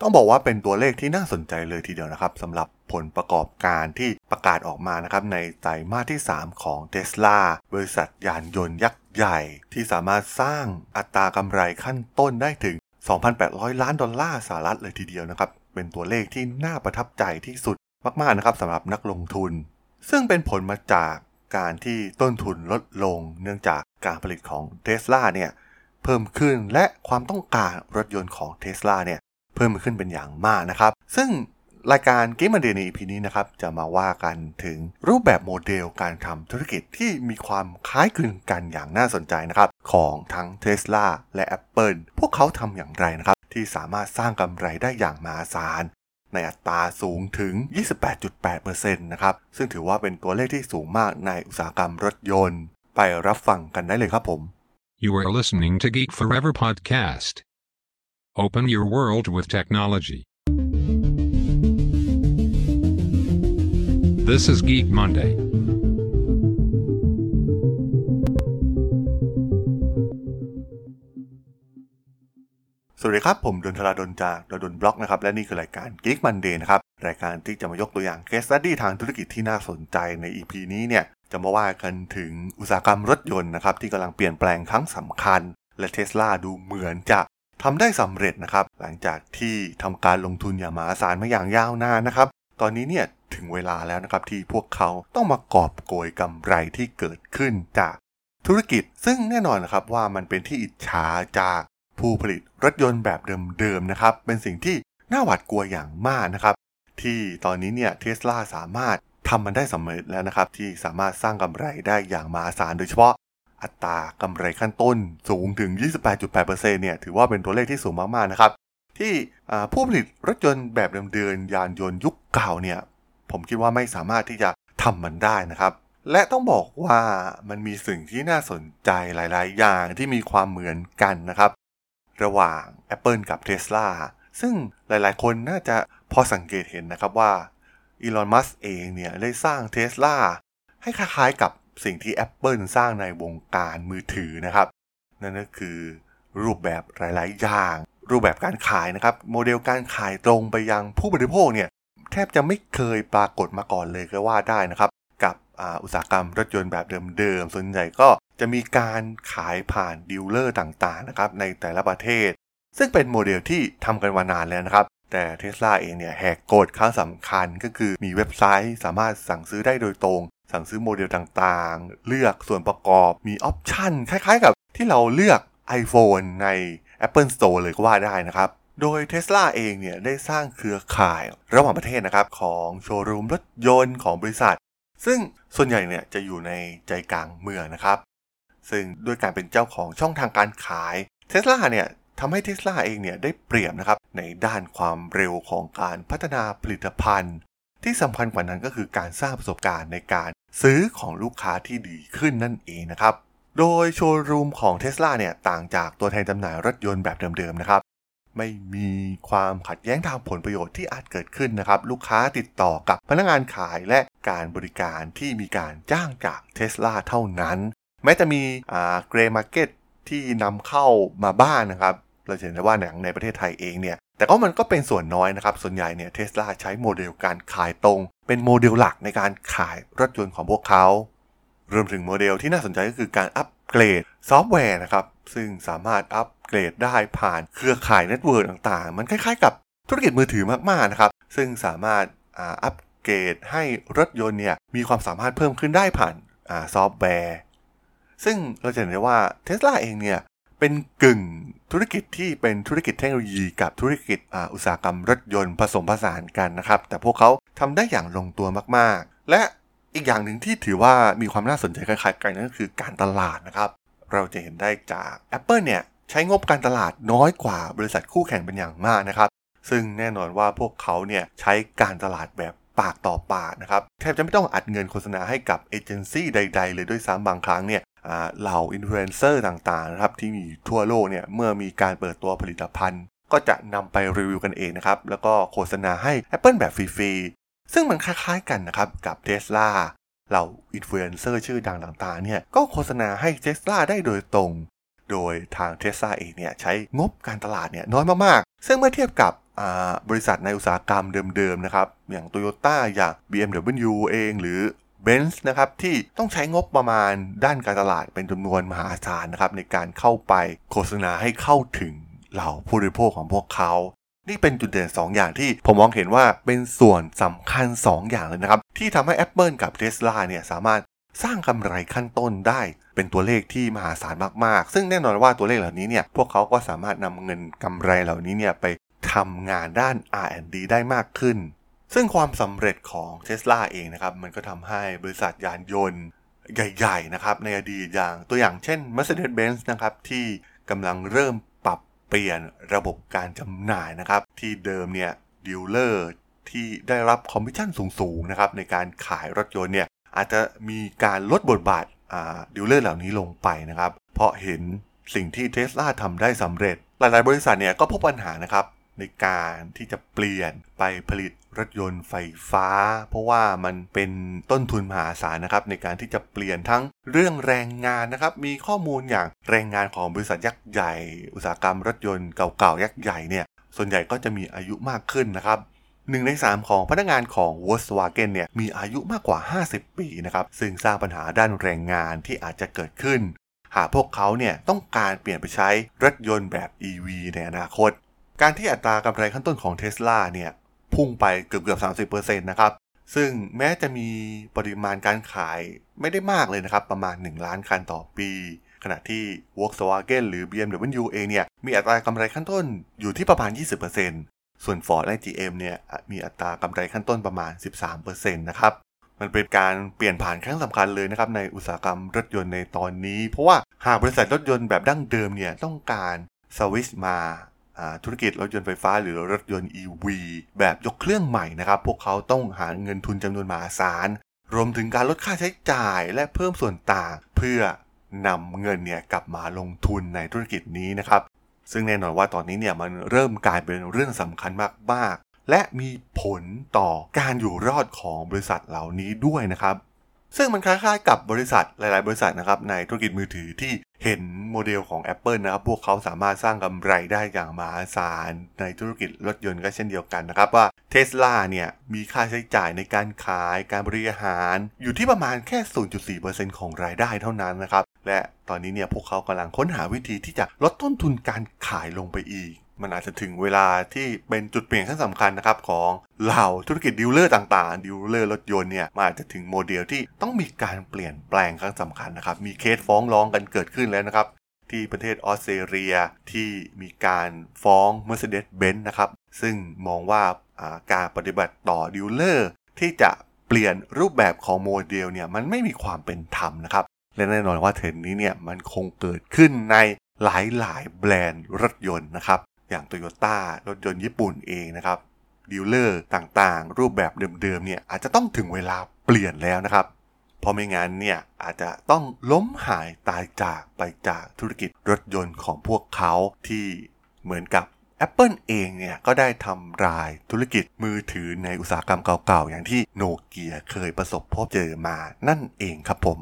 ต้องบอกว่าเป็นตัวเลขที่น่าสนใจเลยทีเดียวนะครับสำหรับผลประกอบการที่ประกาศออกมานะครับในไตรมาสที่ 3 ของ t ท s l a บริษัทยานยนต์ยักษ์ใหญ่ ที่สามารถสร้างอัตรากำไรขั้นต้นได้ถึง 2,800 ล้านดอลลาร์สหรัฐเลยทีเดียวนะครับ เป็นตัวเลขที่น่าประทับใจที่สุดมากๆนะครับสำหรับนักลงทุน ซึ่งเป็นผลมาจากการที่ต้นทุนลดลง เนื่องจากการผลิตของเท s l a เนี่ยเพิ่มขึ้นและความต้องการรถยนต์ของเท s l a เนี่ย เพิ่มขึ้นเป็นอย่างมากนะครับ ซึ่งรายการกิมมันเดใน EP นี้นะครับ จะมาว่ากันถึงรูปแบบโมเดลการทำธุรกิจที่มีความคล้ายคลึงกันอย่างน่าสนใจนะครับ ของทั้ง Tesla และ Apple พวกเขาทำอย่างไรนะครับ ที่สามารถสร้างกำไรได้อย่างมหาศาลในอัตราสูงถึง 28.8%นะครับ ซึ่งถือว่าเป็นตัวเลขที่สูงมากในอุตสาหกรรมรถยนต์ ไปรับฟังกันได้เลยครับผม You are listening to Geek Forever podcast. Open your world with technology. This is Geek Monday. สวัสดีครับ ผมดนทราดนจากดนบล็อกนะครับ และนี่คือรายการ Geek Monday นะครับ รายการที่จะมายกตัวอย่าง case study ทางธุรกิจที่น่าสนใจใน EP นี้เนี่ย จะมาว่ากันถึงอุตสาหกรรมรถยนต์นะครับ ที่กำลังเปลี่ยนแปลงครั้งสำคัญ และเท s l a ดูเหมือนจะ ทำได้สำเร็จนะครับ หลังจากที่ทำการลงทุนอย่างมหาศาลมาอย่างยาวนานนะครับ ตอนนี้เนี่ยถึงเวลาแล้วนะครับที่พวกเขาต้องมากอบโกยกำไรที่เกิดขึ้นจากธุรกิจ ซึ่งแน่นอนนะครับว่ามันเป็นที่อิจฉาจากผู้ผลิตรถยนต์แบบเดิมๆนะครับ เป็นสิ่งที่น่าหวาดกลัวอย่างมากนะครับ ที่ตอนนี้เนี่ยเทสลาสามารถทำมันได้สำเร็จแล้วนะครับ ที่สามารถสร้างกำไรได้อย่างมหาศาลโดยเฉพาะ อัตรากำไรขั้นต้นสูงถึง 28.8%เนี่ยถือว่าเป็นตัวเลขที่สูงมากๆนะครับ ที่ผู้ผลิตรถยนต์แบบเดิมๆยานยนต์ยุคเก่าเนี่ยผมคิดว่าไม่สามารถที่จะทำมันได้นะครับ และต้องบอกว่ามันมีสิ่งที่น่าสนใจหลายๆ อย่างที่มีความเหมือนกันนะครับ ระหว่าง Apple กับ Tesla ซึ่งหลายๆ คนน่าจะพอสังเกตเห็นนะครับว่าอีลอน มัสเองเนี่ยได้สร้าง Tesla ให้คล้ายๆกับ สิ่งที่ Apple สร้างในวงการมือถือนะครับ นั่นก็คือรูปแบบหลาย ๆ อย่าง รูปแบบการขายนะครับ โมเดลการขายตรงไปยังผู้บริโภคเนี่ยแทบจะไม่เคยปรากฏมาก่อนเลยก็ว่าได้นะครับ กับอุตสาหกรรมรถยนต์แบบเดิม ๆ ส่วนใหญ่ก็จะมีการขายผ่าน dealer ต่าง ๆ นะครับในแต่ละประเทศ ซึ่งเป็นโมเดลที่ทำกันมานานแล้วนะครับแต่เทสลาเองเนี่ยแหกกฎครั้งสำคัญก็คือมีเว็บไซต์สามารถสั่งซื้อได้โดยตรง สั่งซื้อโมเดลต่างๆ เลือกส่วนประกอบมี option คล้ายๆกับที่เราเลือก iPhone ใน Apple Store เลยก็ว่าได้นะครับ โดย Tesla เองเนี่ยได้สร้างเครือข่ายระหว่างประเทศนะครับของโชว์รูมรถยนต์ของบริษัท ซึ่งส่วนใหญ่เนี่ยจะอยู่ในใจกลางเมืองนะครับ ซึ่งด้วยการเป็นเจ้าของช่องทางการขาย Tesla เนี่ยทำให้ Tesla เองเนี่ยได้เปรียบนะครับในด้านความเร็วของการพัฒนาผลิตภัณฑ์ ที่สำคัญกว่านั้นก็คือการสร้างประสบการณ์ในการ ซื้อของลูกค้าที่ดีขึ้นนั่นเองนะครับ โดยโชว์รูมของ Tesla เนี่ยต่างจากตัวแทนจำหน่ายรถยนต์แบบเดิมๆนะครับ ไม่มีความขัดแย้งทางผลประโยชน์ที่อาจเกิดขึ้นนะครับ ลูกค้าติดต่อกับพนักงานขายและการบริการที่มีการจ้างจากเทสลาเท่านั้น แม้จะมีอ่า grey market ที่นำเข้ามาบ้างนะครับ เราเห็นได้ว่าอย่างในประเทศไทยเองเนี่ย แต่ก็มันก็เป็นส่วนน้อยนะครับ ส่วนใหญ่เนี่ยเทสลาใช้โมเดลการขายตรง เป็นโมเดลหลักในการขายรถยนต์ของพวกเขา รวมถึงโมเดลที่น่าสนใจก็คือการอัปเกรดซอฟต์แวร์นะครับ ซึ่งสามารถอัปเกรดได้ผ่านเครือข่าย network ต่างๆ มันคล้ายๆกับธุรกิจมือถือมากๆนะครับ ซึ่งสามารถอัปเกรดให้รถยนต์เนี่ยมีความสามารถเพิ่มขึ้นได้ผ่านซอฟต์แวร์ ซึ่งเราจะเห็นได้ว่าเทสลาเองเนี่ย เป็นกึ่งธุรกิจที่เป็นธุรกิจเทคโนโลยีกับธุรกิจอุตสาหกรรมรถยนต์ผสมผสานกันนะครับ แต่พวกเขาทำได้อย่างลงตัวมากๆ และอีกอย่างหนึ่งที่ถือว่ามีความน่าสนใจคล้ายๆกันนั่นก็คือการตลาดนะครับ เราจะเห็นได้จาก Apple เนี่ยใช้งบการตลาดน้อยกว่าบริษัทคู่แข่งเป็นอย่างมากนะครับ ซึ่งแน่นอนว่าพวกเขาเนี่ยใช้การตลาดแบบปากต่อปากนะครับแทบจะไม่ต้องอัดเงินโฆษณาให้กับเอเจนซี่ใด ๆ เลยด้วยซ้ำบางครั้งเนี่ย เหล่าอินฟลูเอนเซอร์ต่างๆนะครับที่มีทั่วโลกเนี่ยเมื่อมีการเปิดตัวผลิตภัณฑ์ ก็จะนำไปรีวิวกันเองนะครับแล้วก็โฆษณาให้ Apple แบบฟรีๆซึ่งมันคล้ายๆกันนะครับกับ Tesla เหล่าอินฟลูเอนเซอร์ชื่อดังต่างๆเนี่ยก็โฆษณาให้ Tesla ได้โดยตรง โดยทางเทสซาเองเนี่ยใช้งบการตลาดเนี่ยน้อยมากๆ ซึ่งเมื่อเทียบกับบริษัทในอุตสาหกรรมเดิมๆนะครับอย่าง Toyota อย่าง BMW เองหรือ Benz นะครับที่ต้องใช้งบประมาณด้านการตลาดเป็นจำนวนมหาศาลนะครับในการเข้าไปโฆษณาให้เข้าถึงเหล่าผู้บริโภคของพวกเขา นี่เป็นจุดเด่น 2 อย่างที่ผมมองเห็นว่าเป็นส่วนสำคัญ 2 อย่างเลยนะครับ ที่ทำให้ Apple กับ Tesla เนี่ยสามารถสร้างกำไรขั้นต้นได้เป็นตัวเลขที่มหาศาลมากๆ ซึ่งแน่นอนว่าตัวเลขเหล่านี้เนี่ยพวกเขาก็สามารถนำเงินกำไรเหล่านี้เนี่ยไปทำงานด้าน R&D ได้มากขึ้น ซึ่งความสำเร็จของ Tesla เองนะครับ มันก็ทำให้บริษัทยานยนต์ใหญ่ ๆ นะครับ ในอดีตอย่างตัวอย่างเช่น Mercedes-Benz นะครับ ที่กำลังเริ่มปรับเปลี่ยนระบบการจำหน่ายนะครับ ที่เดิมเนี่ยดีลเลอร์ที่ได้รับคอมมิชชั่นสูงๆนะครับในการขายรถยนต์เนี่ยอาจจะมีการลดบทบาทดีลเลอร์เหล่านี้ลงไปนะครับ เพราะเห็นสิ่งที่เทสลาทำได้สำเร็จ หลายๆ บริษัทเนี่ยก็พบปัญหานะครับในการที่จะเปลี่ยนไปผลิต รถยนต์ไฟฟ้า เพราะว่ามันเป็นต้นทุนมหาศาลนะครับในการที่จะเปลี่ยนทั้งเรื่องแรงงานนะครับ มีข้อมูลอย่างแรงงานของบริษัทยักษ์ใหญ่ อุตสาหกรรมรถยนต์เก่าๆยักษ์ใหญ่เนี่ยส่วนใหญ่ก็จะมีอายุมากขึ้นนะครับหนึ่งใน 3 ของพนักงานของ Volkswagen เนี่ยมีอายุมากกว่า 50 ปีนะครับซึ่งสร้างปัญหาด้านแรงงานที่อาจจะเกิดขึ้น หากพวกเขาเนี่ยต้องการเปลี่ยนไปใช้รถยนต์แบบ EV ในอนาคต การที่อัตรากำไรขั้นต้นของ Tesla เนี่ย พุ่งไปเกือบเกือบ30%นต์นะครับ ซึ่งแม้จะมีปริมาณการขายไม่ได้มากเลยนะครับ ประมาณ 1 ล้านคันต่อปี ขณะที่ Volkswagen หรือ BMW เองเนี่ย มีอัตรากำไรขั้นต้นอยู่ที่ประมาณ 20%ส่วน Ford และ GM เนี่ยมีอัตรากำไรขั้นต้นประมาณ 13%นะครับมันเป็นการเปลี่ยนผ่านครั้งสำคัญเลยนะครับในอุตสาหกรรมรถยนต์ในตอนนี้ เพราะว่าหากบริษัทรถยนต์แบบดั้งเดิมเนี่ยต้องการสวิชมา ธุรกิจรถยนต์ไฟฟ้าหรือรถยนต์ EV แบบยกเครื่องใหม่นะครับ พวกเขาต้องหาเงินทุนจำนวนมหาศาล รวมถึงการลดค่าใช้จ่ายและเพิ่มส่วนต่าง เพื่อนำเงินเนี่ยกลับมาลงทุนในธุรกิจนี้นะครับ ซึ่งแน่นอนว่าตอนนี้เนี่ยมันเริ่มกลายเป็นเรื่องสำคัญมากๆ และมีผลต่อการอยู่รอดของบริษัทเหล่านี้ด้วยนะครับซึ่งมันคล้ายๆกับบริษัทหลาย ๆ บริษัทนะครับในธุรกิจมือถือที่ เห็นโมเดลของ Apple นะครับ พวกเขาสามารถสร้างกำไรได้อย่างมหาศาลในธุรกิจรถยนต์ก็เช่นเดียวกันนะครับ ว่าเทสลาเนี่ยมีค่าใช้จ่ายในการขายการบริหาร อยู่ที่ประมาณแค่ 0.4%ของรายได้เท่านั้นนะครับ และตอนนี้เนี่ยพวกเขากำลังค้นหาวิธีที่จะลดต้นทุนการขายลงไปอีก มันอาจจะถึงเวลาที่เป็นจุดเปลี่ยนขั้นสำคัญนะครับของเหล่าธุรกิจดีลเลอร์ต่างๆ ดีลเลอร์รถยนต์เนี่ยมันอาจจะถึงโมเดลที่ต้องมีการเปลี่ยนแปลงครั้งสำคัญนะครับ มีเคสฟ้องร้องกันเกิดขึ้นแล้วนะครับ ที่ประเทศออสเตรเลียที่มีการฟ้อง Mercedes-Benz นะครับ ซึ่งมองว่าการปฏิบัติต่อดีลเลอร์ที่จะเปลี่ยนรูปแบบของโมเดลเนี่ยมันไม่มีความเป็นธรรมนะครับ และแน่นอนว่าเทรนด์นี้เนี่ยมันคงเกิดขึ้นในหลายๆ แบรนด์รถยนต์นะครับ อย่างโตโยต้ารถยนต์ญี่ปุ่นเองนะครับดีลเลอร์ต่างๆ รูปแบบเดิมๆเนี่ยอาจจะต้องถึงเวลาเปลี่ยนแล้วนะครับ เพราะไม่งั้นเนี่ยอาจจะต้องล้มหายตายจากไปจากธุรกิจรถยนต์ของพวกเขาที่เหมือนกับ Apple เองเนี่ยก็ได้ทำลายธุรกิจมือถือในอุตสาหกรรมเก่าๆ อย่างที่โนเกียเคยประสบพบเจอมานั่นเองครับผม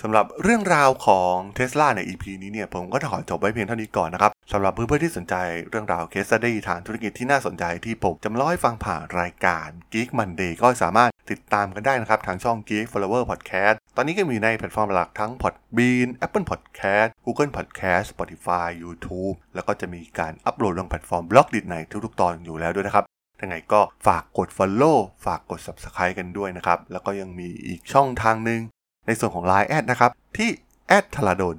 สำหรับเรื่องราวของ Tesla ใน EP นี้เนี่ยผมก็ขอจบไว้เพียงเท่านี้ก่อนนะครับ สำหรับเพื่อนๆที่สนใจเรื่องราว case study ทางธุรกิจที่น่าสนใจที่ผมจะมาเล่าให้ฟังผ่านรายการ Geek Monday ก็สามารถติดตามกันได้นะครับ ทางช่อง Geek Forever Podcast ตอนนี้ก็มีในแพลตฟอร์มหลักทั้ง Podbean Apple Podcast Google Podcast Spotify YouTube แล้วก็จะมีการอัปโหลดลงแพลตฟอร์ม Blockdit ในทุกๆตอนอยู่แล้วด้วยนะครับยังไงก็ฝากกด Follow ฝากกด Subscribe กันด้วยนะครับ แล้วก็ยังมีอีกช่องทางหนึ่งในส่วนของ Line แอดนะครับที่แอดทลาดน